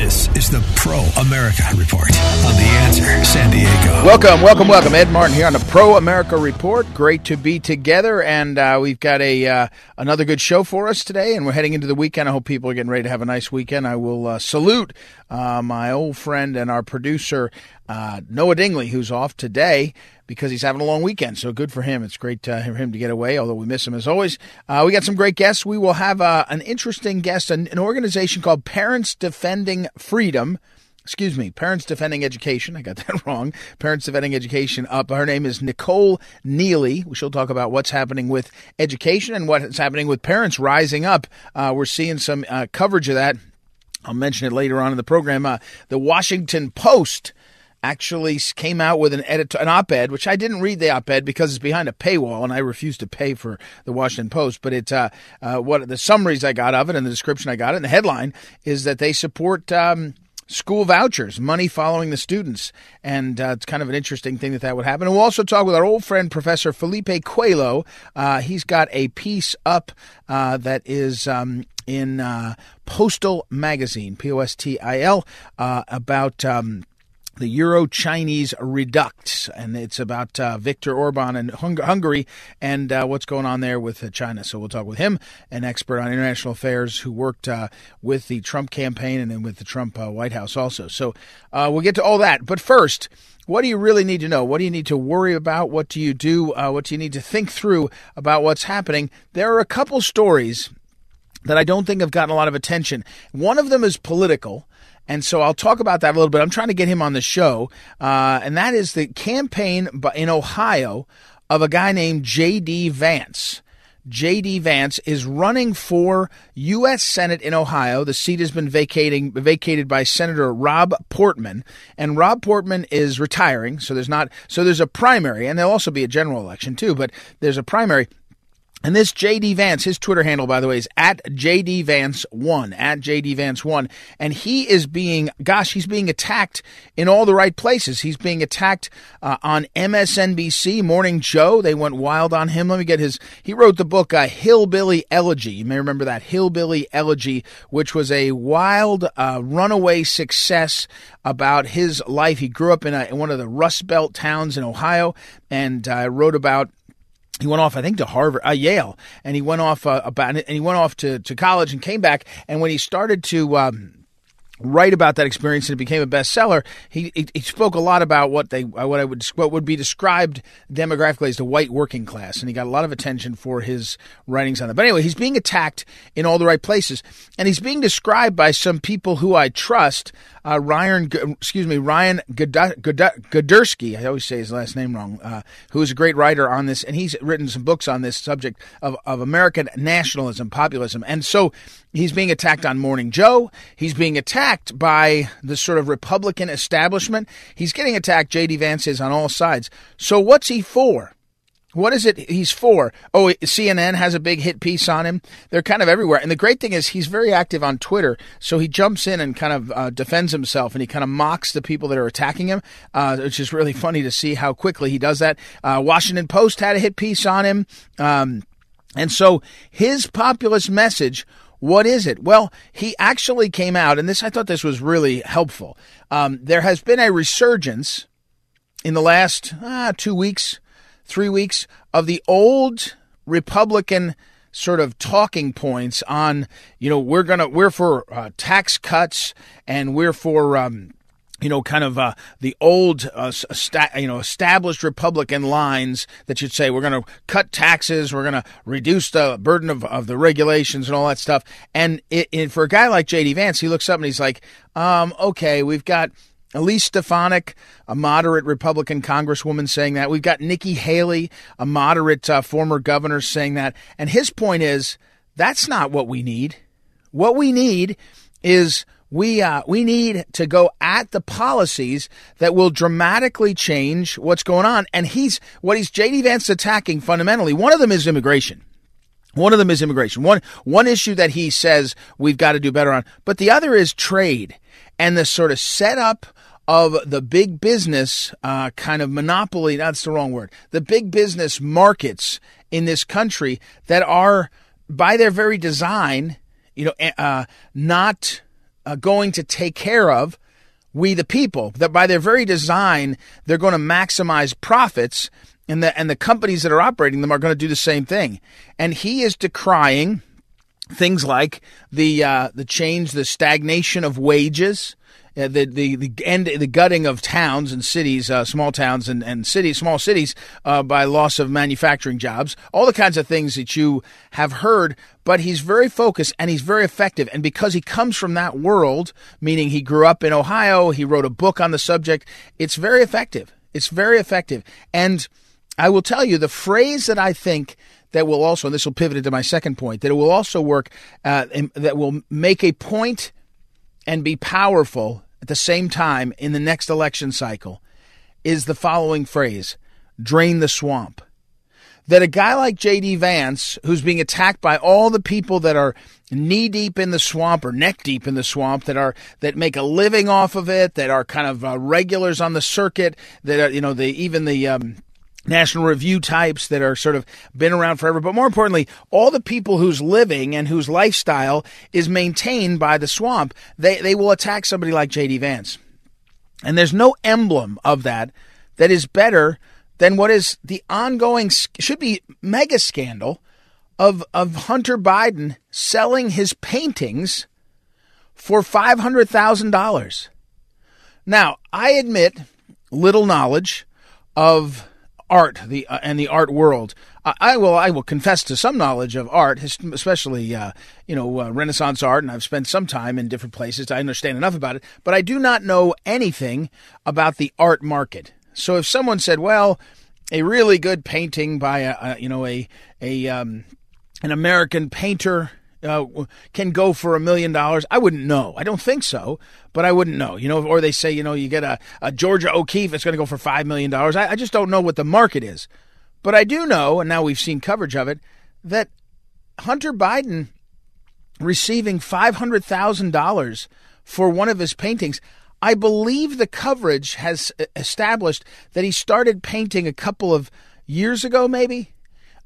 This is the Pro America Report on The Answer San Diego. Welcome, welcome, welcome. Ed Martin here on the Pro America Report. Great to be together, and uh, we've got a uh, another good show for us today. And we're heading into the weekend. I hope people are getting ready to have a nice weekend. I will uh, salute uh, my old friend and our producer uh, Noah Dingley, who's off today because he's having a long weekend. So good for him. It's great uh, for him to get away, although we miss him as always. Uh, we got some great guests. We will have uh, an interesting guest, an, an organization called Parents Defending Freedom excuse me, Parents Defending Education. I got that wrong. Parents Defending Education up. Her name is Nicole Neily. She'll talk about what's happening with education and what's happening with parents rising up. Uh, we're seeing some uh, coverage of that. I'll mention it later on in the program. Uh, the Washington Post actually came out with an edit an op-ed, which I didn't read the op-ed because it's behind a paywall, and I refuse to pay for the Washington Post. But it, uh, uh, what the summaries I got of it and the description I got it, and the headline is that they support. Um, school vouchers, money following the students. And uh, it's kind of an interesting thing that that would happen. And we'll also talk with our old friend, Professor Felipe Cuello. Uh, he's got a piece up uh, that is um, in uh, Postil Magazine, P O S T I L, uh, about. Um, the Euro Chinese Redux, and it's about uh, Viktor Orban and Hung- Hungary and uh, what's going on there with uh, China. So we'll talk with him, an expert on international affairs who worked uh, with the Trump campaign and then with the Trump uh, White House also. So uh, we'll get to all that. But first, what do you really need to know? What do you need to worry about? What do you do? what do you need to think through about what's happening? There are a couple stories that I don't think have gotten a lot of attention. One of them is political. And so I'll talk about that a little bit. I'm trying to get him on the show, uh, and that is the campaign in Ohio of a guy named J.D. Vance. J.D. Vance is running for U.S. Senate in Ohio. The seat has been vacating vacated by Senator Rob Portman, and Rob Portman is retiring. So there's not so there's a primary, and there'll also be a general election too. But there's a primary. And this JD Vance, his Twitter handle, by the way, is at JD Vance1, at JD Vance1. And he is being, gosh, he's being attacked in all the right places. He's being attacked uh, on MSNBC, Morning Joe. They went wild on him. Let me get his, he wrote the book, uh, Hillbilly Elegy. You may remember that, Hillbilly Elegy, which was a wild uh, runaway success about his life. He grew up in, a, in one of the Rust Belt towns in Ohio and uh, wrote about he went off, I think, to Harvard, uh, Yale, and he went off uh, about, and he went off to, to college and came back. And when he started to um, write about that experience and it became a bestseller, he, he, he spoke a lot about what they uh, what I would what would be described demographically as the white working class, and he got a lot of attention for his writings on that. But anyway, he's being attacked in all the right places, and he's being described by some people who I trust. Uh, Ryan, excuse me, Ryan Girdusky. I always say his last name wrong. Uh, who is a great writer on this, and he's written some books on this subject of, of American nationalism, populism, and so he's being attacked on Morning Joe. He's being attacked by the sort of Republican establishment. He's getting attacked, J.D. Vance is, on all sides. So what's he for? What is it he's for? Oh, CNN has a big hit piece on him. They're kind of everywhere. And the great thing is he's very active on Twitter. So he jumps in and kind of uh, defends himself and he kind of mocks the people that are attacking him, uh, which is really funny to see how quickly he does that. Uh, Washington Post had a hit piece on him. Um, and so his populist message what is it? Well, he actually came out, and this I thought this was really helpful. Um, there has been a resurgence in the last ah, two weeks, three weeks of the old Republican sort of talking points on, you know, we're gonna we're for uh, tax cuts and we're for um, you know, kind of uh, the old, uh, sta- you know, established Republican lines that you'd say we're going to cut taxes, we're going to reduce the burden of, of the regulations and all that stuff. And it, it, for a guy like J.D. Vance, he looks up and he's like, um, okay, we've got Elise Stefanik, a moderate Republican congresswoman, saying that. We've got Nikki Haley, a moderate uh, former governor, saying that. And his point is that's not what we need. What we need is we uh, we need to go at the policies that will dramatically change what's going on. And he's what he's JD Vance attacking fundamentally. One of them is immigration. One of them is immigration. One one issue that he says we've got to do better on, but the other is trade and the sort of setup of the big business uh, kind of monopoly. That's the wrong word. The big business markets in this country that are, by their very design, you know, uh, not uh, going to take care of we the people that by their very design they're going to maximize profits and the and the companies that are operating them are going to do the same thing and he is decrying things like the uh, the change the stagnation of wages uh, the the the end the gutting of towns and cities, uh, small towns and, and cities, small cities, uh, by loss of manufacturing jobs, all the kinds of things that you have heard. But he's very focused and he's very effective, and because he comes from that world, meaning he grew up in Ohio, he wrote a book on the subject. It's very effective. It's very effective, and I will tell you the phrase that I think that will also, and this will pivot into my second point, that it will also work, uh, that will make a point and be powerful at the same time in the next election cycle is the following phrase drain the swamp. That a guy like J.D. Vance, who's being attacked by all the people that are knee deep in the swamp or neck deep in the swamp, that are that make a living off of it, that are kind of uh, regulars on the circuit, that are you know the even the um, National Review types that are sort of been around forever, but more importantly, all the people whose living and whose lifestyle is maintained by the swamp, they, they will attack somebody like J.D. Vance. And there's no emblem of that that is better than what is the ongoing, should be mega scandal of, of Hunter Biden selling his paintings for $500,000. Now, I admit little knowledge of art the uh, and the art world. I, I, will I will confess to some knowledge of art, especially uh, you know uh, Renaissance art, and I've spent some time in different places I understand enough about it. But I do not know anything about the art market. So if someone said, "Well," a really good painting by a, a you know a a um, an American painter uh, can go for a million dollars? I wouldn't know. I don't think so, but I wouldn't know. You know, or they say, you know, you get a, a Georgia O'Keeffe, it's going to go for $5 million. I, I just don't know what the market is. But I do know, and now we've seen coverage of it, that Hunter Biden receiving $500,000 for one of his paintings. I believe the coverage has established that he started painting a couple of years ago, maybe.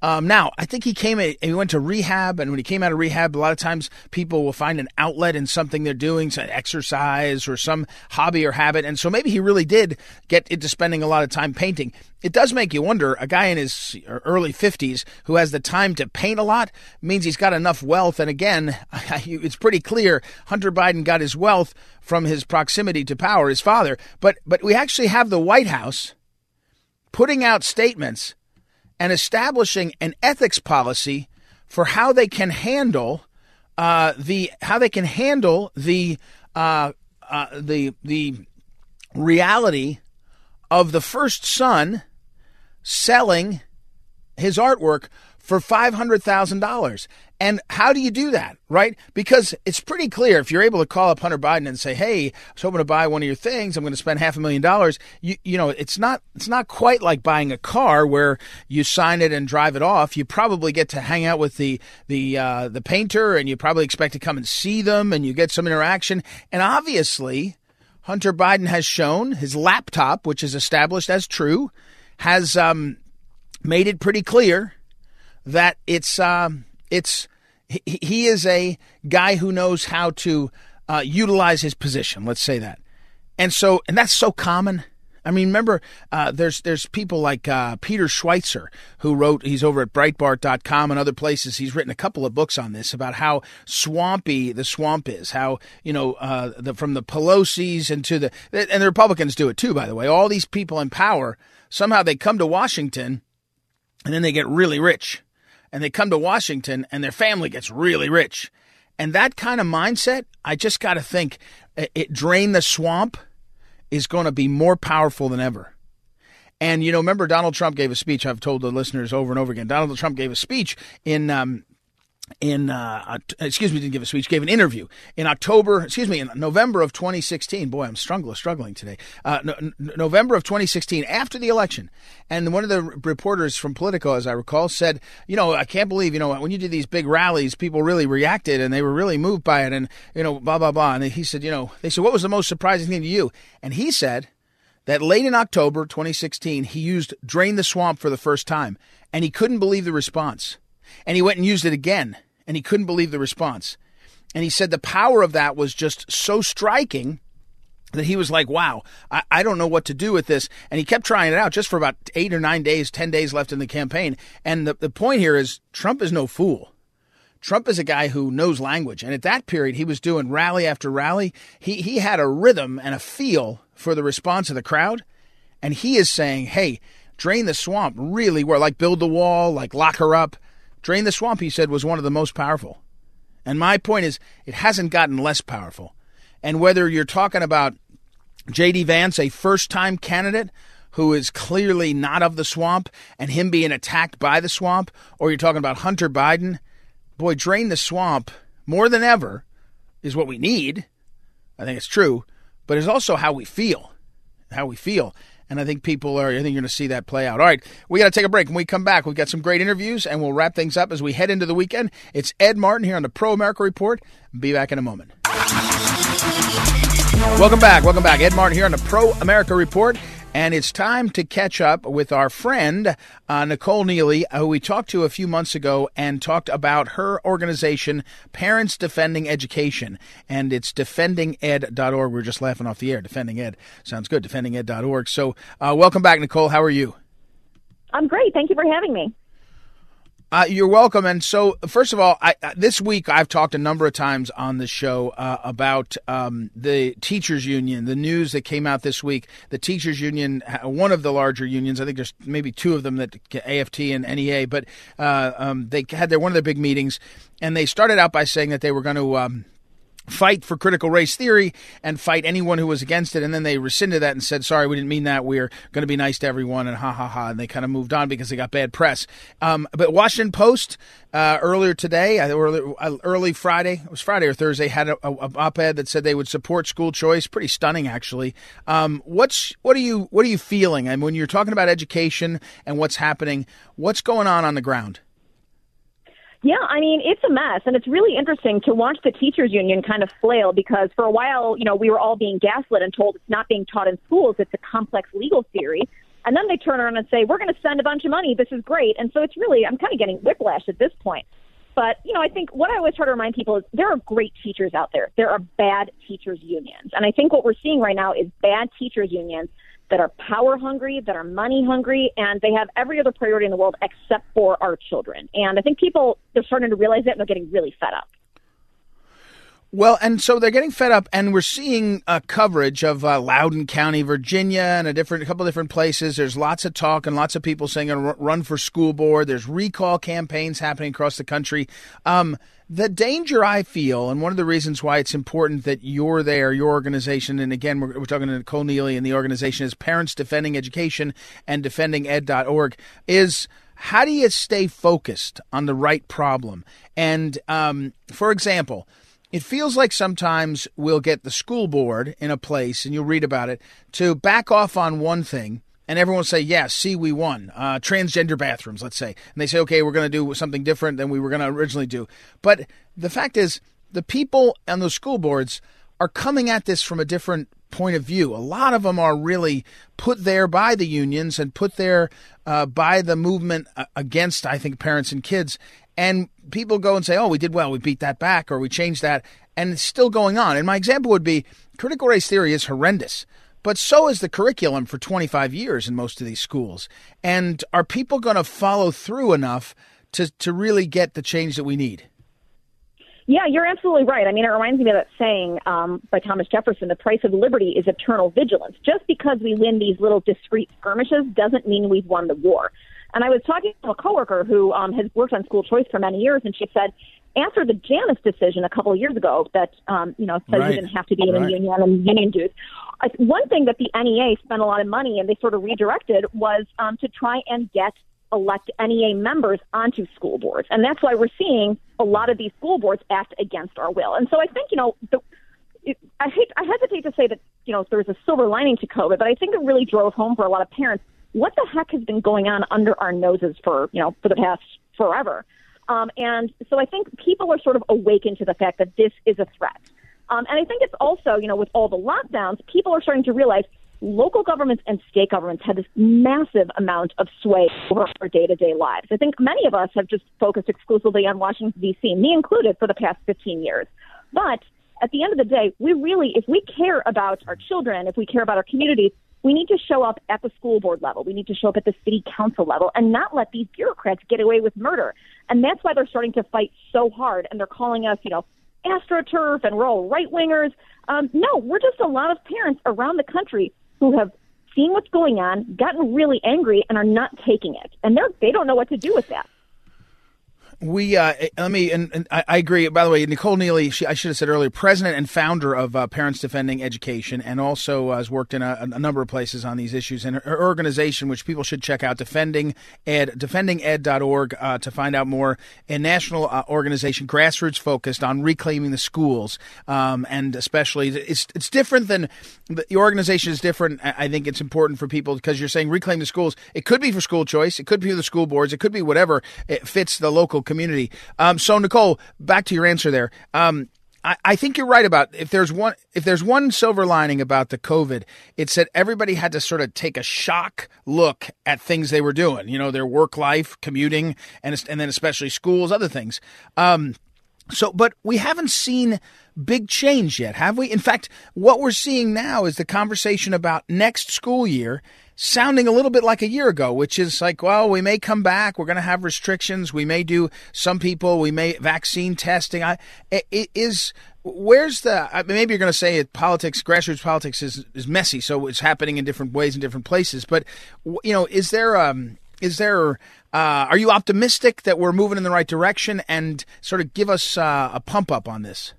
Um, now, I think he came, and he went to rehab, and when he came out of rehab, a lot of times people will find an outlet in something they're doing, so exercise or some hobby or habit. And so maybe he really did get into spending a lot of time painting. It does make you wonder a guy in his early 50s who has the time to paint a lot means he's got enough wealth. And again, it's pretty clear Hunter Biden got his wealth from his proximity to power, his father. But, but we actually have the White House putting out statements and establishing an ethics policy for how they can handle uh, the how they can handle the uh, uh, the the reality of the first son selling his artwork for $500,000. And how do you do that, right? Because it's pretty clear if you're able to call up Hunter Biden and say, "Hey, I was hoping to buy one of your things. I'm going to spend half a million dollars." You you know, it's not it's not quite like buying a car where you sign it and drive it off. You probably get to hang out with the the uh, the painter, and you probably expect to come and see them, and you get some interaction. And obviously, Hunter Biden has shown his laptop, which is established as true, has um, made it pretty clear that it's um, it's he, he is a guy who knows how to uh, utilize his position. Let's say that, and so and that's so common. I mean, remember, uh, there's there's people like uh, Peter Schweizer who wrote. He's over at Breitbart.com and other places. He's written a couple of books on this about how swampy the swamp is. How you know uh, the, from the Pelosi's and to the and the Republicans do it too. By the way, all these people in power somehow they come to Washington and then they get really rich and they come to Washington and their family gets really rich. And that kind of mindset, I just got to think it, drain the swamp is going to be more powerful than ever. And you know, remember Donald Trump gave a speech. I've told the listeners over and over again. Donald Trump gave a speech in um, in uh, excuse me didn't give a speech gave an interview in october excuse me in november of 2016 boy i'm struggling struggling today. Uh, no, november of 2016 after the election. And one of the reporters from politico as i recall said you know i can't believe you know when you did these big rallies people really reacted and they were really moved by it and you know blah blah blah. And he said you know they said what was the most surprising thing to you? And he said that late in october 2016 he used drain the swamp for the first time and he couldn't believe the response and he went and used it again, and he couldn't believe the response. And he said the power of that was just so striking that he was like, wow, I, I, don't know what to do with this. And he kept trying it out just for about eight or nine days, 10 days left in the campaign. And the, the point here is Trump is no fool. Trump is a guy who knows language. And at that period, he was doing rally after rally. He, he had a rhythm and a feel for the response of the crowd. And he is saying, hey, drain the swamp really where, like build the wall, like lock her up. Drain the swamp, he said, was one of the most powerful. And my point is, it hasn't gotten less powerful. And whether you're talking about J.D. Vance, a first time candidate who is clearly not of the swamp, and him being attacked by the swamp, or you're talking about Hunter Biden, boy, drain the swamp more than ever is what we need. I think it's true, but it's also how we feel. How we feel. And I think people are, I think you're going to see that play out. All right, we got to take a break. When we come back, we've got some great interviews and we'll wrap things up as we head into the weekend. It's Ed Martin here on the Pro America Report. Be back in a moment. Welcome back. Welcome back. Ed Martin here on the Pro America Report. And it's time to catch up with our friend, uh, Nicole Neily, who we talked to a few months ago and talked about her organization, Parents Defending Education. And it's defendinged.org. We are just laughing off the air. Defending Ed. Sounds good. Defendinged.org. So, uh, welcome back, Nicole. How are you? I'm great. Thank you for having me. Uh, you're welcome. And so, first of all, I, uh, this week I've talked a number of times on the show uh, about um, the teachers union, the news that came out this week. The teachers union, one of the larger unions, I think there's maybe two of them that AFT and NEA, but uh, um, they had their one of their big meetings, and they started out by saying that they were going to. Um, fight for critical race theory and fight anyone who was against it. And then they rescinded that and said, sorry, we didn't mean that. We're going to be nice to everyone and ha ha ha. And they kind of moved on because they got bad press. Um, but Washington Post uh, earlier today, early, uh, early Friday, it was Friday or Thursday, had a, a, a op-ed that said they would support school choice. Pretty stunning, actually. Um, what's what are you what are you feeling? I mean, when you're talking about education and what's happening, what's going on on the ground? Yeah, I mean, it's a mess. And it's really interesting to watch the teachers union kind of flail because for a while, you know, we were all being gaslit and told it's not being taught in schools, it's a complex legal theory. And then they turn around and say, we're going to spend a bunch of money. This is great. And so it's really, I'm kind of getting whiplash at this point. But, you know, I think what I always try to remind people is there are great teachers out there. There are bad teachers unions. And I think what we're seeing right now is bad teachers unions that are power hungry, that are money hungry, and they have every other priority in the world except for our children. And I think people they're starting to realize that and they're getting really fed up. Well, and so they're getting fed up, and we're seeing uh, coverage of uh, Loudoun County, Virginia, and a different, a couple different places. There's lots of talk and lots of people saying run for school board. There's recall campaigns happening across the country. Um, the danger I feel, and one of the reasons why it's important that you're there, your organization, and again, we're, we're talking to Nicole Neily and the organization is Parents Defending Education and DefendingEd.org, is how do you stay focused on the right problem? And um, for example, it feels like sometimes we'll get the school board in a place, and you'll read about it, to back off on one thing, and everyone will say, "Yes, yeah, see, we won." Uh, transgender bathrooms, let's say, and they say, "Okay, we're going to do something different than we were going to originally do." But the fact is, the people on those school boards are coming at this from a different point of view. A lot of them are really put there by the unions and put there uh, by the movement uh, against, I think, parents and kids. And people go and say, oh, we did well, we beat that back, or we changed that, and it's still going on. And my example would be critical race theory is horrendous, but so is the curriculum for 25 years in most of these schools. And are people going to follow through enough to, to really get the change that we need? Yeah, you're absolutely right. I mean, it reminds me of that saying um, by Thomas Jefferson the price of liberty is eternal vigilance. Just because we win these little discrete skirmishes doesn't mean we've won the war. And I was talking to a coworker who um, has worked on school choice for many years, and she said, after the Janus decision a couple of years ago that um, you know said right. you didn't have to be in right. a union and union dues, one thing that the NEA spent a lot of money and they sort of redirected was um, to try and get elect NEA members onto school boards, and that's why we're seeing a lot of these school boards act against our will. And so I think you know the. It, I hate, I hesitate to say that you know there was a silver lining to COVID, but I think it really drove home for a lot of parents what the heck has been going on under our noses for, you know, for the past forever. Um, and so I think people are sort of awakened to the fact that this is a threat. Um, and I think it's also, you know, with all the lockdowns, people are starting to realize local governments and state governments have this massive amount of sway over our day to day lives. I think many of us have just focused exclusively on Washington, D.C., me included, for the past 15 years. But at the end of the day, we really, if we care about our children, if we care about our communities, we need to show up at the school board level. We need to show up at the city council level and not let these bureaucrats get away with murder. And that's why they're starting to fight so hard. And they're calling us, you know, astroturf and we're all right wingers. Um, no, we're just a lot of parents around the country who have seen what's going on, gotten really angry, and are not taking it. And they're they don't know what to do with that. We uh, let me, and, and I, I, agree. By the way, Nicole Neily, she, I should have said earlier, president and founder of uh, Parents Defending Education, and also uh, has worked in a, a, number of places on these issues. And her, her, organization, which people should check out, Defending Ed, defendinged.org, uh, to find out more. A national uh, organization, grassroots focused on reclaiming the schools, um, and especially it's it's different than the organization is different. I think it's important for people because you're saying reclaim the schools. It could be for school choice, it could be for the school boards, it could be whatever it fits the local community. Um, so, Nicole, back to your answer there. Um, I, I think you're right about if there's one if there's one silver lining about the COVID, it's that everybody had to sort of take a shock look at things they were doing. You know, their work life, commuting, and and then especially schools, other things. Um, so, but we haven't seen big change yet, have we? In fact, what we're seeing now is the conversation about next school year sounding a little bit like a year ago, which is like, well, we may come back. We're going to have restrictions. We may do some people. We may vaccine testing. I it is where's the maybe you're going to say it politics grassroots politics is is messy so it's happening in different ways in different places but you know is there um is there uh, are you optimistic that we're moving in the right direction and sort of give us uh, a pump up on this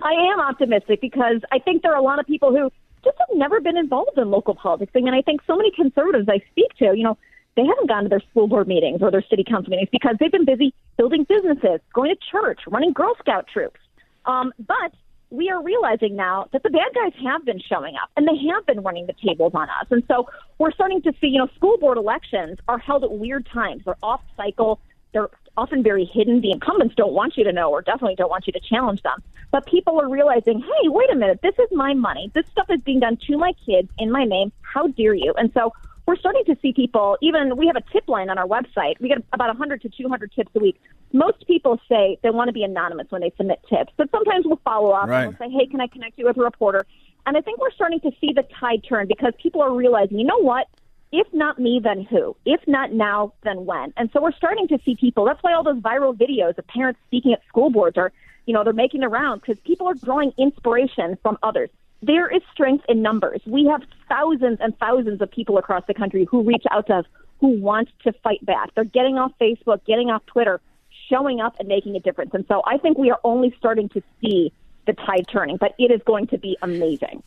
I am optimistic because I think there are a lot of people who just have never been involved in local politics. And I think so many conservatives I speak to, you know, they haven't gone to their school board meetings or their city council meetings because they've been busy building businesses, going to church, running Girl Scout troops. Um, but we are realizing now that the bad guys have been showing up and they have been running the tables on us. And so we're starting to see, you know, school board elections are held at weird times. They're off cycle. They're often very hidden. The incumbents don't want you to know or definitely don't want you to challenge them. But people are realizing, hey, wait a minute, this is my money. This stuff is being done to my kids in my name. How dare you? And so we're starting to see people, even we have a tip line on our website. We get about 100 to 200 tips a week. Most people say they want to be anonymous when they submit tips, but sometimes we'll follow up right. and we'll say, hey, can I connect you with a reporter? And I think we're starting to see the tide turn because people are realizing, you know what? If not me, then who? If not now, then when? And so we're starting to see people. That's why all those viral videos of parents speaking at school boards are, you know, they're making the rounds because people are drawing inspiration from others. There is strength in numbers. We have thousands and thousands of people across the country who reach out to us who want to fight back. They're getting off Facebook, getting off Twitter, showing up and making a difference. And so I think we are only starting to see the tide turning, but it is going to be amazing.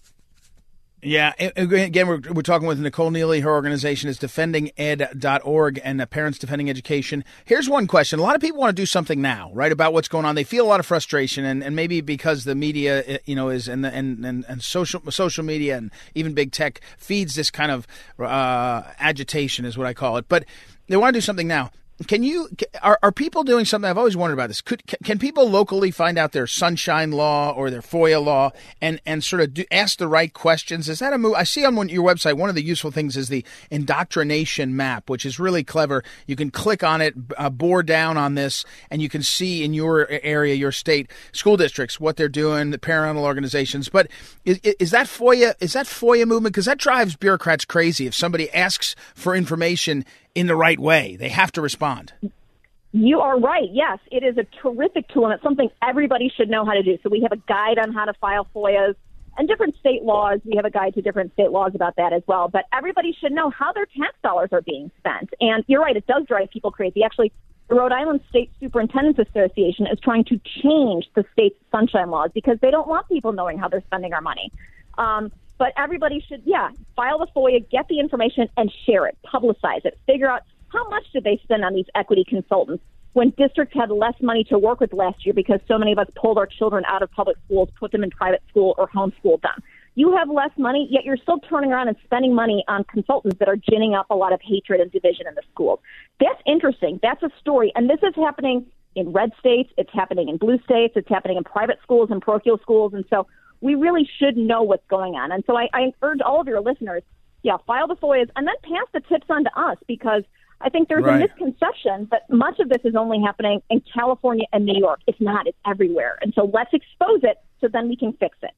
Yeah, again, we're, we're talking with Nicole Neily. Her organization is defendinged.org and uh, Parents Defending Education. Here's one question. A lot of people want to do something now, right, about what's going on. They feel a lot of frustration, and, and maybe because the media, uh, you know, is and, and, and, and social social media and even big tech feeds this kind of uh, agitation, is what I call it. But they want to do something now. Can you are, are people doing something? I've always wondered about this. Could can people locally find out their sunshine law or their FOIA law and and sort of do, ask the right questions? Is that a move? I see on your website one of the useful things is the indoctrination map, which is really clever. You can click on it, uh, bore down on this, and you can see in your area, your state, school districts what they're doing, the parental organizations. But is, is that FOIA? Is that FOIA movement? Because that drives bureaucrats crazy. If somebody asks for information in the right way. They have to respond. You are right. Yes, it is a terrific tool, and it's something everybody should know how to do. So we have a guide on how to file FOIAs and different state laws. We have a guide to different state laws about that as well. But everybody should know how their tax dollars are being spent. And you're right, it does drive people crazy. Actually, the Rhode Island State Superintendents Association is trying to change the state's sunshine laws because they don't want people knowing how they're spending our money. Um, but everybody should, yeah, file the FOIA, get the information, and share it, publicize it, figure out how much did they spend on these equity consultants when districts had less money to work with last year because so many of us pulled our children out of public schools, put them in private school, or homeschooled them. You have less money, yet you're still turning around and spending money on consultants that are ginning up a lot of hatred and division in the schools. That's interesting. That's a story. And this is happening in red states, it's happening in blue states, it's happening in private schools and parochial schools. And so we really should know what's going on. And so I, I urge all of your listeners, yeah, file the FOIAs and then pass the tips on to us because I think there's Right. a misconception that much of this is only happening in California and New York. It's not. It's everywhere. And so let's expose it so then we can fix it.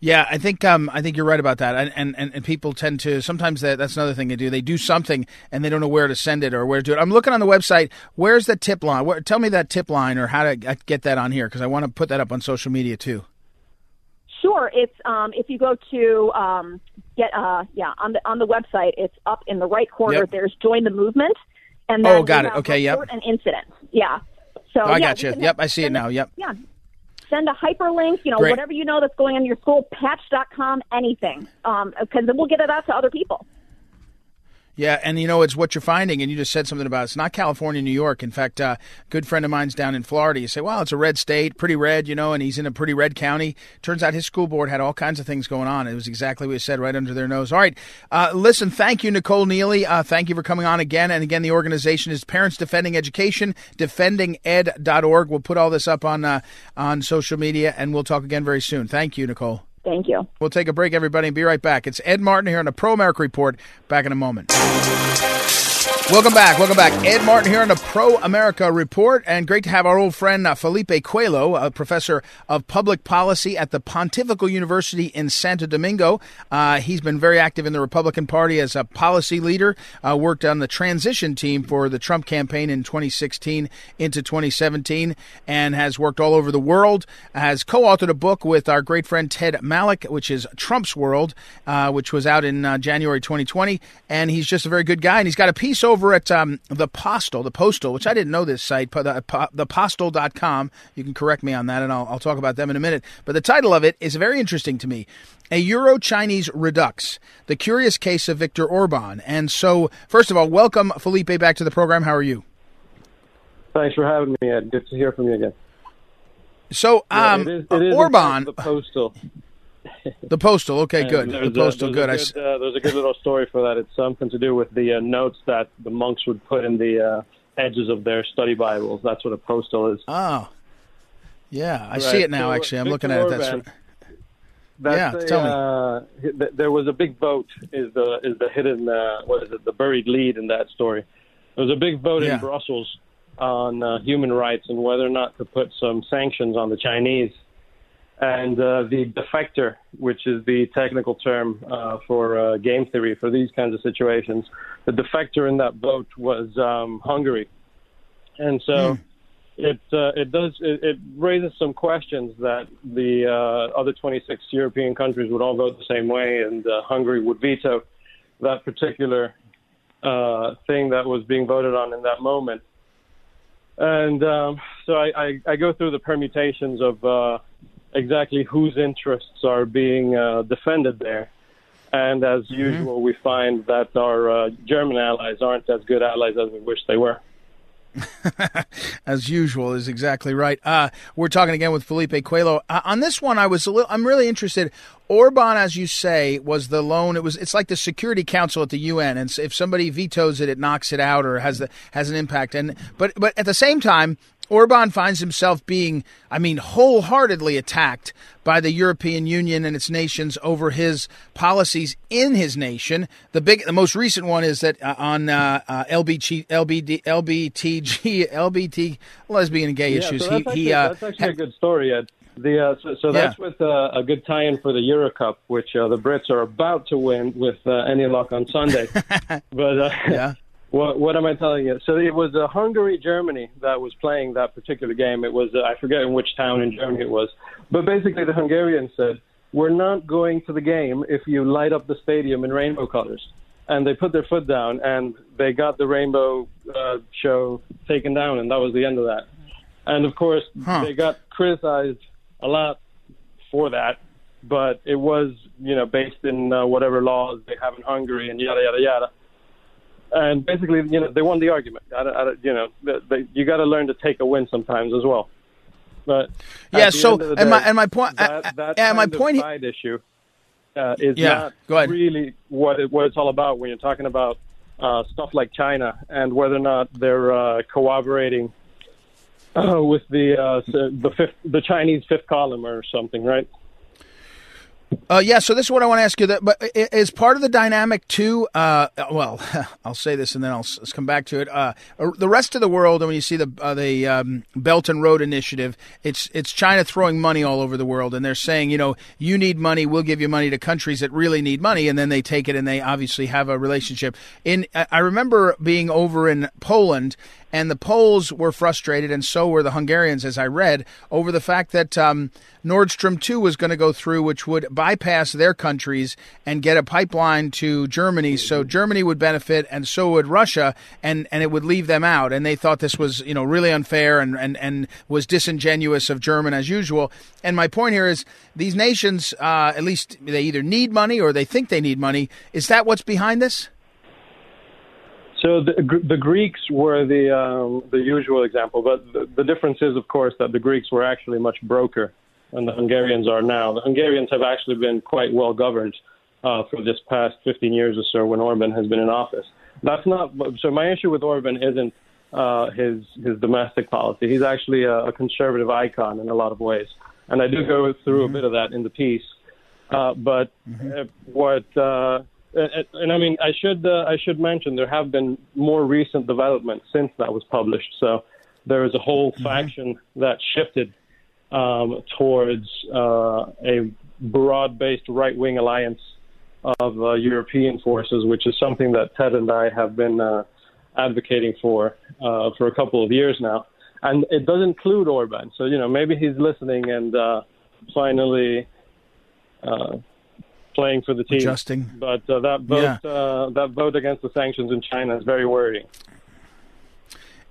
Yeah, I think um, I think you're right about that, and, and, and, people tend to sometimes that, that's another thing they do. They do something and they don't know where to send it or where to do it. I'm looking on the website. Where's the tip line? Where, tell me that tip line or how to get that on here because I want to put that up on social media too. Sure, it's um, if you go to um, get uh, yeah on the on the website, it's up in the right corner. Yep. There's join the movement, and then Oh, got it. Okay, yep. an incident. Yeah. So I yeah, got you. Yep, I see it now. Yep. Yeah. Send a hyperlink, you know, Great. whatever you know that's going on in your school, patch.com, anything, because then we'll get it out to other people. Yeah, and you know it's what you're finding, and you just said something about it. it's not California, New York. In fact, uh, a good friend of mine's down in Florida. You say, "Well, it's a red state, pretty red," you know, and he's in a pretty red county. Turns out his school board had all kinds of things going on. It was exactly what you said, right under their nose. All right, uh, listen, thank you, Nicole Neily. Uh, thank you for coming on again. And again, the organization is Parents Defending Education, defendinged.org. We'll put all this up on uh, on social media, and we'll talk again very soon. Thank you, Nicole. Thank you. We'll take a break, everybody, and be right back. It's Ed Martin here on the Pro America Report. Back in a moment. Welcome back. Welcome back. Ed Martin here on the Pro America Report. And great to have our old friend uh, Felipe Cuello, a professor of public policy at the Pontifical University in Santo Domingo. Uh, he's been very active in the Republican Party as a policy leader, uh, worked on the transition team for the Trump campaign in 2016 into 2017, and has worked all over the world. Has co authored a book with our great friend Ted Malloch, which is Trump's World, uh, which was out in uh, January 2020. And he's just a very good guy. And he's got a piece over at um, the Postil, the Postil, which I didn't know this site, but the, po- thepostil.com. You can correct me on that, and I'll, I'll talk about them in a minute. But the title of it is very interesting to me. A Euro Chinese Redux, the curious case of Viktor Orban. And so, first of all, welcome, Felipe, back to the program. How are you? Thanks for having me, Ed. Good to hear from you again. So, Yeah, um, it is, it is in Orban, the postil. the Postil, okay, good. The a- Postil, good. A I good uh, there's a good little story for that. It's something to do with the uh, notes that the monks would put in the uh, edges of their study Bibles. That's what a postil is. Oh, yeah, I see it now. So, Actually, I'm looking at it. That's right. That's Yeah, a, tell me. Uh, th- there was a big vote. Is the is the hidden uh, what is it? The buried lead in that story. There was a big vote Yeah. in Brussels on uh, human rights and whether or not to put some sanctions on the Chinese. And uh, the defector, which is the technical term uh, for uh, game theory for these kinds of situations, the defector in that vote was um, Hungary. And so it uh, it does it, it raises some questions that the uh, other 26 European countries would all vote the same way, and uh, Hungary would veto that particular uh, thing that was being voted on in that moment. And um, so I, I, I go through the permutations of uh, exactly whose interests are being uh, defended there. And as usual, we find that our uh, German allies aren't as good allies as we wish they were. as usual, is exactly right. Uh, we're talking again with Felipe Cuello. Uh, on this one, I was a little, I'm really interested. Orban, as you say, was the lone. It was. It's like the Security Council at the UN, and if somebody vetoes it, it knocks it out or has the has an impact. And but but at the same time, Orban finds himself being, I mean, wholeheartedly attacked by the European Union and its nations over his policies in his nation. The big, the most recent one is that uh, on uh, uh, LBG, LBD, LBTG, LBT, lesbian and gay issues. so that's he, actually, he, uh, that's actually a good story, Ed. The uh, so, so that's Yeah. with uh, a good tie-in for the Euro Cup, which uh, the Brits are about to win with uh, any luck on Sunday. but uh, yeah, what, what am I telling you? So it was uh, Hungary Germany that was playing that particular game. It was uh, I forget in which town in Germany it was, but basically the Hungarians said we're not going to the game if you light up the stadium in rainbow colors. And they put their foot down, and they got the rainbow uh, show taken down, and that was the end of that. And of course, Huh. they got criticized a lot for that, but it was, you know, based in uh, whatever laws they have in Hungary and yada yada yada. And basically, you know, they won the argument. I, I, you know, they, they, you got to learn to take a win sometimes as well. But yeah. So the and my and my point, that, uh, that and my point. he- side issue uh, is Yeah, not go ahead. really what it, what it's all about when you're talking about uh, stuff like China and whether or not they're uh, cooperating uh, with the uh, the fifth, the Chinese fifth column or something, right? Uh, yeah, so this is what I want to ask you. That, but is part of the dynamic too? Uh, well, I'll say this and then I'll come back to it. Uh, the rest of the world, when you see the uh, the um, Belt and Road Initiative, it's it's China throwing money all over the world, and they're saying, you know, you need money, we'll give you money to countries that really need money, and then they take it and they obviously have a relationship. In I remember being over in Poland and the Poles were frustrated, and so were the Hungarians, as I read, over the fact that um, Nord Stream 2 was going to go through, which would bypass their countries and get a pipeline to Germany. So Germany would benefit, and so would Russia, and, and it would leave them out. And they thought this was, you know, really unfair and, and, and was disingenuous of German as usual. And my point here is these nations, uh, at least they either need money or they think they need money. Is that what's behind this? So the, the Greeks were the um, the usual example, but the, the difference is, of course, that the Greeks were actually much broker than the Hungarians are now. The Hungarians have actually been quite well governed uh, for this past 15 years or so when Orban has been in office. That's not so. My issue with Orban isn't uh, his his domestic policy. He's actually a, a conservative icon in a lot of ways, and I do go through mm-hmm. a bit of that in the piece. Uh, but mm-hmm. What uh, and, and I mean, I should uh, I should mention there have been more recent developments since that was published. So there is a whole mm-hmm. faction that shifted um, towards uh, a broad-based right-wing alliance of uh, European forces, which is something that Ted and I have been uh, advocating for uh, for a couple of years now. And it does include Orban, so you know maybe he's listening and uh, finally uh, playing for the team. Adjusting. But uh, that vote yeah. uh, that vote against the sanctions in China is very worrying.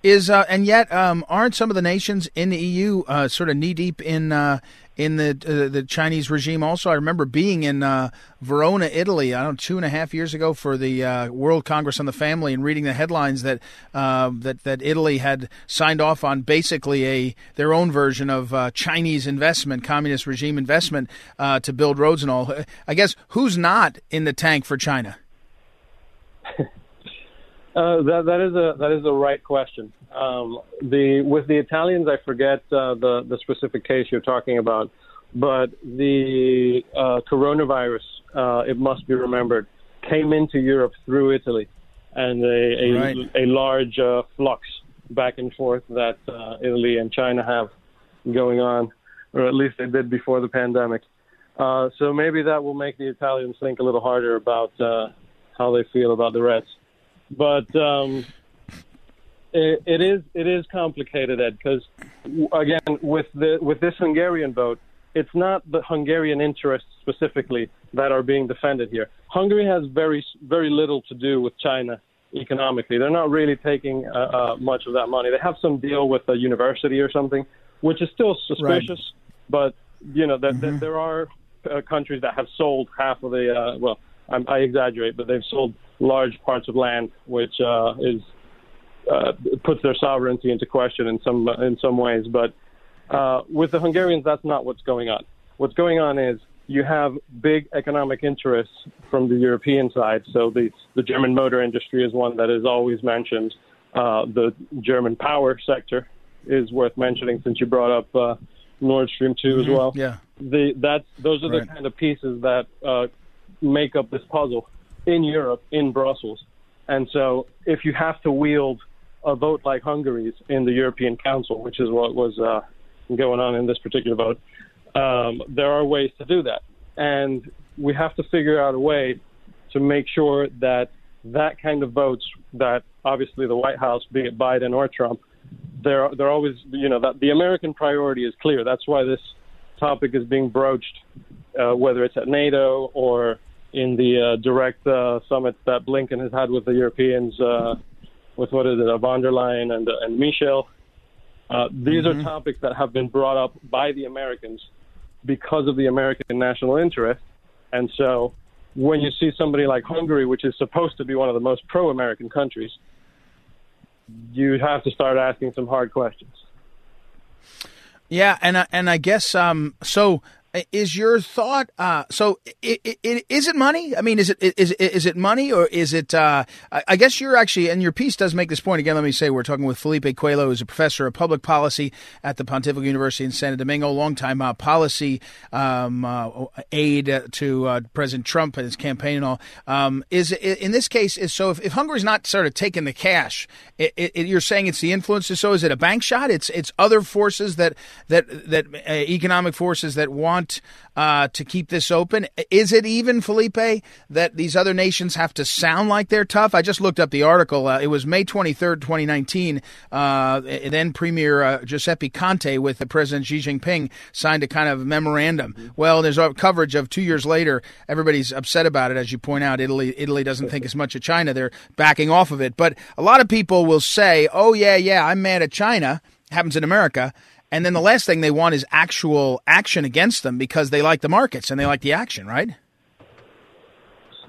Is uh, and yet um, aren't some of the nations in the EU uh, sort of knee deep in uh, in the uh, the Chinese regime. Also, I remember being in uh, Verona, Italy, I don't know, two and a half years ago for the uh, World Congress on the Family, and reading the headlines that uh, that that Italy had signed off on basically a their own version of uh, Chinese investment, communist regime investment uh, to build roads and all. I guess who's not in the tank for China? Uh, that that is a that is a right question. Um, the with the Italians, I forget uh, the the specific case you're talking about, but the uh, coronavirus, uh, it must be remembered, came into Europe through Italy, and a a, right. a large uh, flux back and forth that uh, Italy and China have going on, or at least they did before the pandemic. so maybe that will make the Italians think a little harder about how they feel about the rest but um, it, it is it is complicated, Ed, because again with the with this Hungarian vote, it's not the Hungarian interests specifically that are being defended here. Hungary has very very little to do with China economically. They're not really taking uh, uh, much of that money. They have some deal with a university or something, which is still suspicious. Right. But you know that, mm-hmm. there are uh, countries that have sold half of the uh, well, I'm, I exaggerate, but they've sold large parts of land, which uh, is uh, puts their sovereignty into question in some in some ways. But uh, with the Hungarians, that's not what's going on. What's going on is you have big economic interests from the European side. So the the German motor industry is one that is always mentioned. Uh, the German power sector is worth mentioning since you brought up uh, Nord Stream 2 mm-hmm. as well. Yeah. The that those are right. the kind of pieces that uh, make up this puzzle in Europe, in Brussels. And so if you have to wield a vote like Hungary's in the European Council, which is what was uh, going on in this particular vote, um, there are ways to do that. And we have to figure out a way to make sure that that kind of votes that obviously the White House, be it Biden or Trump, they're they're always you know that the American priority is clear. That's why this topic is being broached, uh, whether it's at NATO or in the uh, direct uh, summits that Blinken has had with the Europeans, uh, with what is it, uh, von der Leyen and, uh, and Michel. Uh, these mm-hmm. are topics that have been brought up by the Americans because of the American national interest. And so when you see somebody like Hungary, which is supposed to be one of the most pro American countries, you have to start asking some hard questions. Yeah, and and I guess um, so is your thought uh, so it, it, is it money? I mean is it is, is it money or is it uh, i guess you're actually and your piece does make this point. Again let me say we're talking with felipe cuello who's a professor of public policy at the pontifical university in santo domingo longtime uh, policy um, uh, aide to uh, president trump and his campaign and all. Um, is in this case is so if, if hungary's not sort of taking the cash it, you're saying it's the influences. So is it a bank shot? It's it's other forces that that that uh, economic forces that want want uh, to keep this open. Is it even, Felipe, that these other nations have to sound like they're tough? I just looked up the article. Uh, it was May 23rd, 2019. Uh, then Premier uh, Giuseppe Conte with the President Xi Jinping signed a kind of memorandum. Mm-hmm. Well, there's coverage of two years later. Everybody's upset about it, as you point out. Italy, Italy doesn't think as much of China. They're backing off of it. But a lot of people will say, "Oh yeah, yeah, I'm mad at China." Happens in America. And then the last thing they want is actual action against them because they like the markets and they like the action, right?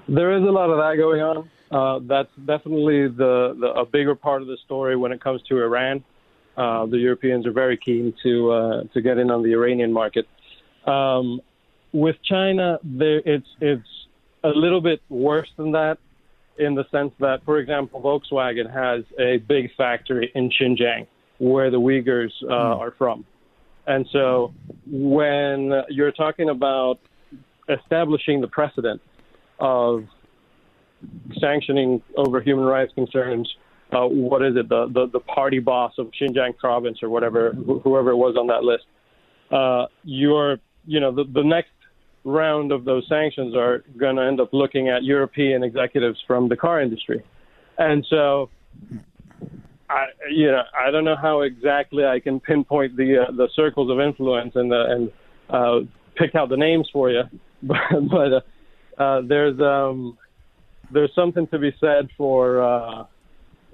There is a lot of that going on. Uh, that's definitely the, the, a bigger part of the story when it comes to Iran. Uh, the Europeans are very keen to uh, to get in on the Iranian market. Um, with China, there, it's it's a little bit worse than that, in the sense that, for example, Volkswagen has a big factory in Xinjiang where the Uyghurs uh, mm. are from. And so when you're talking about establishing the precedent of sanctioning over human rights concerns, uh, what is it, the, the, the, party boss of Xinjiang province or whatever, wh- whoever it was on that list, uh, you're, you know, the, the next round of those sanctions are going to end up looking at European executives from the car industry. And so I, you know, I don't know how exactly I can pinpoint the uh, the circles of influence and the, and uh, pick out the names for you, but, but uh, uh, there's um, there's something to be said for uh,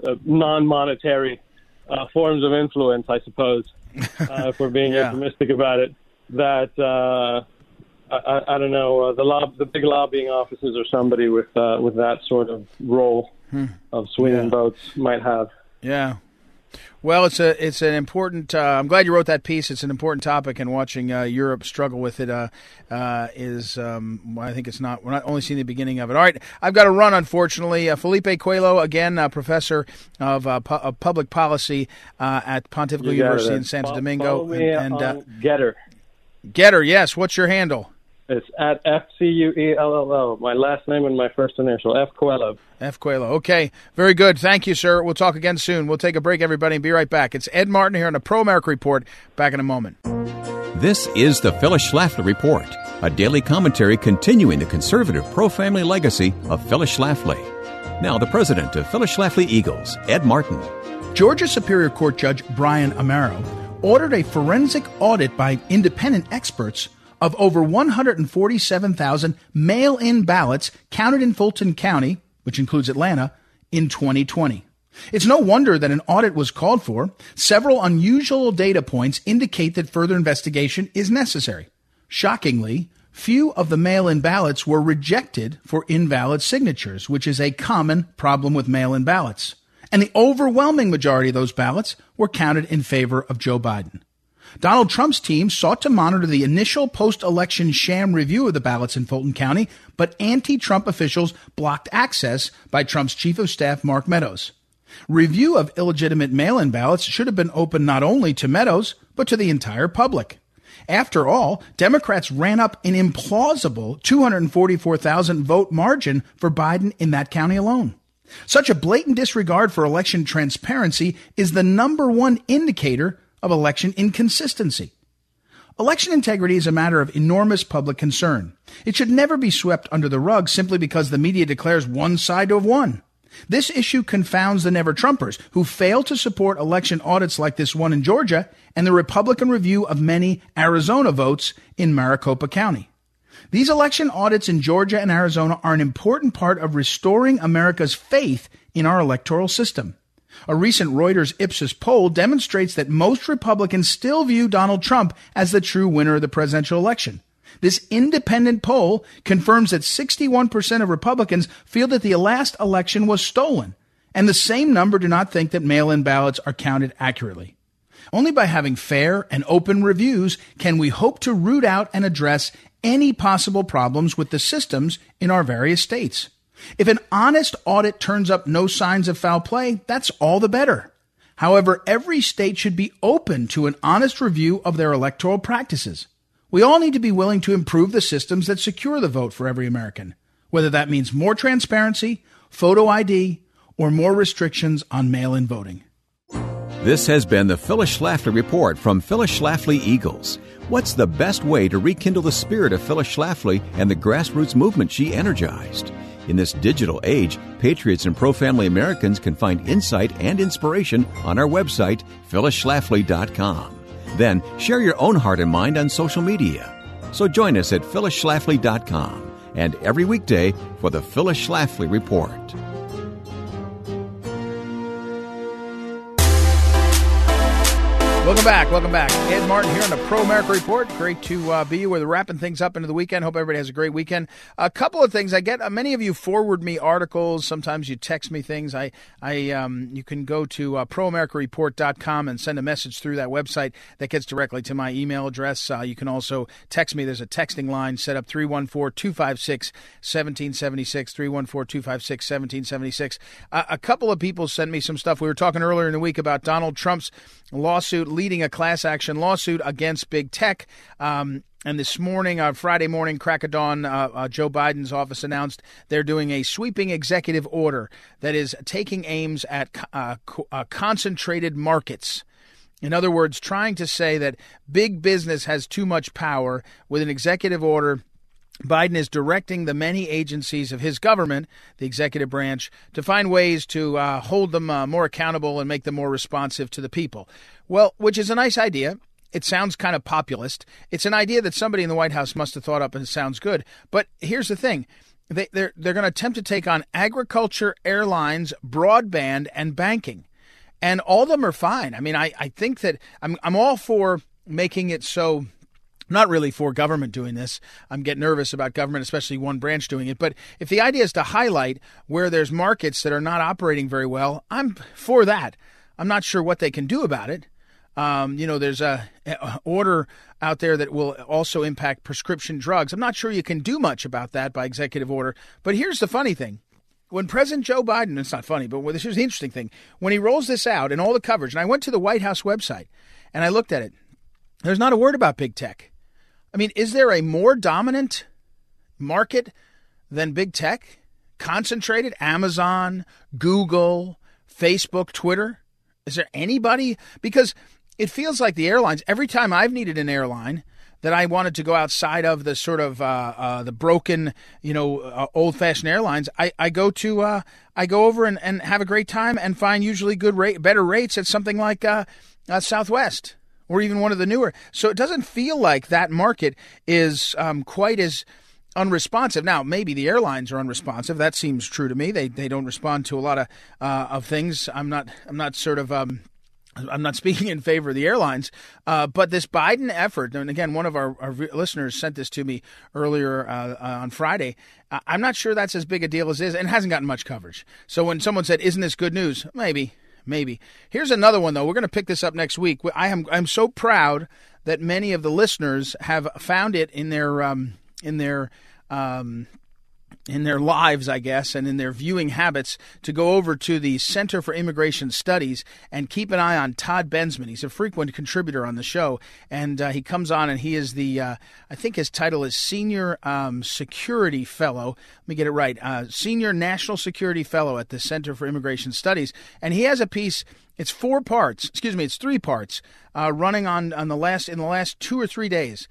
uh, non-monetary uh, forms of influence, I suppose, uh, if we're being yeah. optimistic about it. That uh, I, I don't know uh, the lob, the big lobbying offices or somebody with uh, with that sort of role hmm. of swinging yeah. votes might have. Yeah. Well, it's a it's an important. Uh, I'm glad you wrote that piece. It's an important topic, and watching uh, Europe struggle with it uh, uh is. Um, I think it's not. We're not only seeing the beginning of it. All right, I've got to run. Unfortunately, uh, Felipe Cuello, again, professor of, pu- of, public policy uh, at Pontifical University in Santo Domingo, and, and Gettr. Gettr, yes. What's your handle? It's at F C U E L L O. My last name and my first initial, F Cuello. F Cuello. Okay, very good. Thank you, sir. We'll talk again soon. We'll take a break, everybody, and be right back. It's Ed Martin here on the Pro America Report. Back in a moment. This is the Phyllis Schlafly Report, a daily commentary continuing the conservative pro-family legacy of Phyllis Schlafly. Now, the president of Phyllis Schlafly Eagles, Ed Martin. Georgia Superior Court Judge Brian Amero ordered a forensic audit by independent experts of over 147,000 mail in ballots counted in Fulton County, which includes Atlanta, in 2020. It's no wonder that an audit was called for. Several unusual data points indicate that further investigation is necessary. Shockingly, few of the mail in ballots were rejected for invalid signatures, which is a common problem with mail in ballots. And the overwhelming majority of those ballots were counted in favor of Joe Biden. Donald Trump's team sought to monitor the initial post-election sham review of the ballots in Fulton County, but anti-Trump officials blocked access by Trump's chief of staff, Mark Meadows. Review of illegitimate mail-in ballots should have been open not only to Meadows, but to the entire public. After all, Democrats ran up an implausible 244,000 vote margin for Biden in that county alone. Such a blatant disregard for election transparency is the number one indicator of election inconsistency. Election integrity is a matter of enormous public concern. It should never be swept under the rug simply because the media declares one side to have won. This issue confounds the never Trumpers who fail to support election audits like this one in Georgia and the Republican review of many Arizona votes in Maricopa County. These election audits in Georgia and Arizona are an important part of restoring America's faith in our electoral system. A recent Reuters Ipsos poll demonstrates that most Republicans still view Donald Trump as the true winner of the presidential election. This independent poll confirms that 61% of Republicans feel that the last election was stolen, and the same number do not think that mail in ballots are counted accurately. Only by having fair and open reviews can we hope to root out and address any possible problems with the systems in our various states. If an honest audit turns up no signs of foul play, that's all the better. However, every state should be open to an honest review of their electoral practices. We all need to be willing to improve the systems that secure the vote for every American, whether that means more transparency, photo ID, or more restrictions on mail in voting. This has been the Phyllis Schlafly Report from Phyllis Schlafly Eagles. What's the best way to rekindle the spirit of Phyllis Schlafly and the grassroots movement she energized? In this digital age, patriots and pro family Americans can find insight and inspiration on our website, phyllisschlafly.com. Then share your own heart and mind on social media. So join us at phyllisschlafly.com and every weekday for the Phyllis Schlafly Report. Welcome back. Welcome back. Ed Martin here on the Pro America Report. Great to uh, be. We're wrapping things up into the weekend. Hope everybody has a great weekend. A couple of things I get. Uh, many of you forward me articles. Sometimes you text me things. I, I, um, you can go to uh, proamericareport.com and send a message through that website that gets directly to my email address. Uh, you can also text me. There's a texting line set up 314 256 1776. 314 256 1776. A couple of people sent me some stuff. We were talking earlier in the week about Donald Trump's lawsuit leading a class action lawsuit against big tech. Um, and this morning, uh, Friday morning, crack of dawn, uh, uh, Joe Biden's office announced they're doing a sweeping executive order that is taking aims at uh, co- uh, concentrated markets. In other words, trying to say that big business has too much power with an executive order Biden is directing the many agencies of his government, the executive branch, to find ways to uh, hold them uh, more accountable and make them more responsive to the people. Well, which is a nice idea. It sounds kind of populist. It's an idea that somebody in the White House must have thought up and it sounds good. But here's the thing they, they're, they're going to attempt to take on agriculture, airlines, broadband, and banking. And all of them are fine. I mean, I, I think that I'm, I'm all for making it so not really for government doing this. I'm getting nervous about government, especially one branch doing it. But if the idea is to highlight where there's markets that are not operating very well, I'm for that. I'm not sure what they can do about it. Um, you know, there's a, a, order out there that will also impact prescription drugs. I'm not sure you can do much about that by executive order. But here's the funny thing. When President Joe Biden, it's not funny, but this is the interesting thing. When he rolls this out and all the coverage, and I went to the White House website and I looked at it, there's not a word about big tech. I mean, is there a more dominant market than big tech? Concentrated Amazon, Google, Facebook, Twitter? Is there anybody? Because it feels like the airlines, every time I've needed an airline, that I wanted to go outside of the sort of uh, uh, the broken, you know, uh, old-fashioned airlines. I, I go to uh, I go over and, and have a great time and find usually good rate, better rates at something like uh, uh, Southwest or even one of the newer. So it doesn't feel like that market is um, quite as unresponsive. Now, maybe the airlines are unresponsive. That seems true to me. They they don't respond to a lot of uh, of things. I'm not I'm not sort of um, I'm not speaking in favor of the airlines, uh, but this Biden effort, and again, one of our, our listeners sent this to me earlier uh, uh, on Friday. I'm not sure that's as big a deal as is, and hasn't gotten much coverage. So when someone said, "Isn't this good news?" Maybe, maybe. Here's another one though. We're going to pick this up next week. I am I'm so proud that many of the listeners have found it in their um, in their um, in their lives, I guess, and in their viewing habits to go over to the Center for Immigration Studies and keep an eye on Todd Bensman. He's a frequent contributor on the show, and uh, he comes on and he is the, uh, I think his title is Senior um, Security Fellow. Let me get it right. Uh, Senior National Security Fellow at the Center for Immigration Studies, and he has a piece. It's four parts. Excuse me. It's three parts uh, running on on the last in the last two or three days,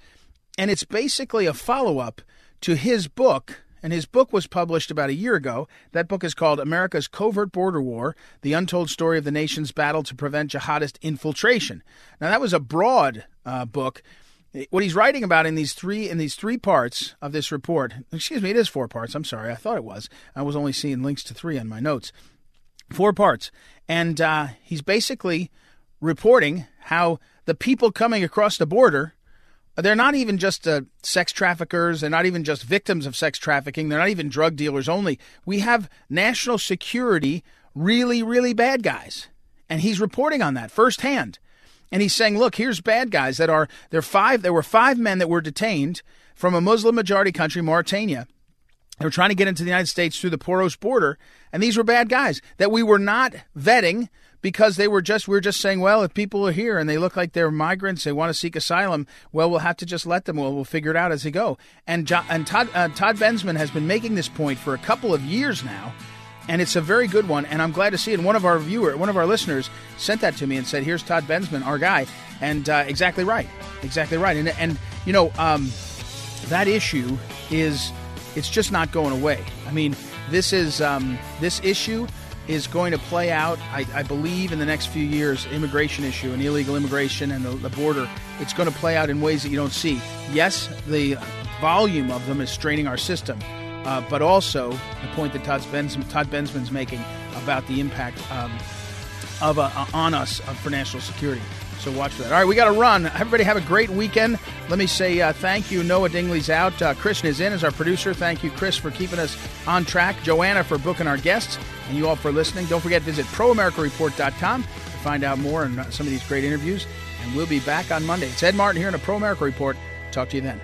and it's basically a follow up to his book and his book was published about a year ago. That book is called America's Covert Border War The Untold Story of the Nation's Battle to Prevent Jihadist Infiltration. Now, that was a broad uh, book. What he's writing about in these three in these three parts of this report, excuse me, it is four parts. I'm sorry, I thought it was. I was only seeing links to three on my notes. Four parts, and uh, he's basically reporting how the people coming across the border they're not even just uh, sex traffickers. They're not even just victims of sex trafficking. They're not even drug dealers only. We have national security, really, really bad guys. And he's reporting on that firsthand. And he's saying, look, here's bad guys that are there five there were five men that were detained from a Muslim majority country, Mauritania. They were trying to get into the United States through the porous border, and these were bad guys that we were not vetting because they were just we were just saying, well, if people are here and they look like they're migrants, they want to seek asylum, well, we'll have to just let them. We'll, we'll figure it out as they go. And John, and Todd uh, Todd Bensman has been making this point for a couple of years now and it's a very good one. And I'm glad to see it. One of our viewer, one of our listeners, sent that to me and said, "Here's Todd Bensman, our guy," and uh, exactly right, exactly right. And and you know um, that issue is it's just not going away. I mean, this is um, this issue is going to play out, I, I, believe, in the next few years. Immigration issue and illegal immigration and the, the border. It's going to play out in ways that you don't see. Yes, the volume of them is straining our system uh, but also the point that Todd, Bens- Todd Bensman's making about the impact um, of uh, on us uh, for national security. So watch for that. All right, we got to run. Everybody have a great weekend. Let me say uh, thank you. Noah Dingley's out. Uh, Christian is in as our producer. Thank you, Chris, for keeping us on track. Joanna for booking our guests. And you all for listening. Don't forget, visit proamericareport.com to find out more on some of these great interviews. And we'll be back on Monday. It's Ed Martin here in a Pro America Report. Talk to you then.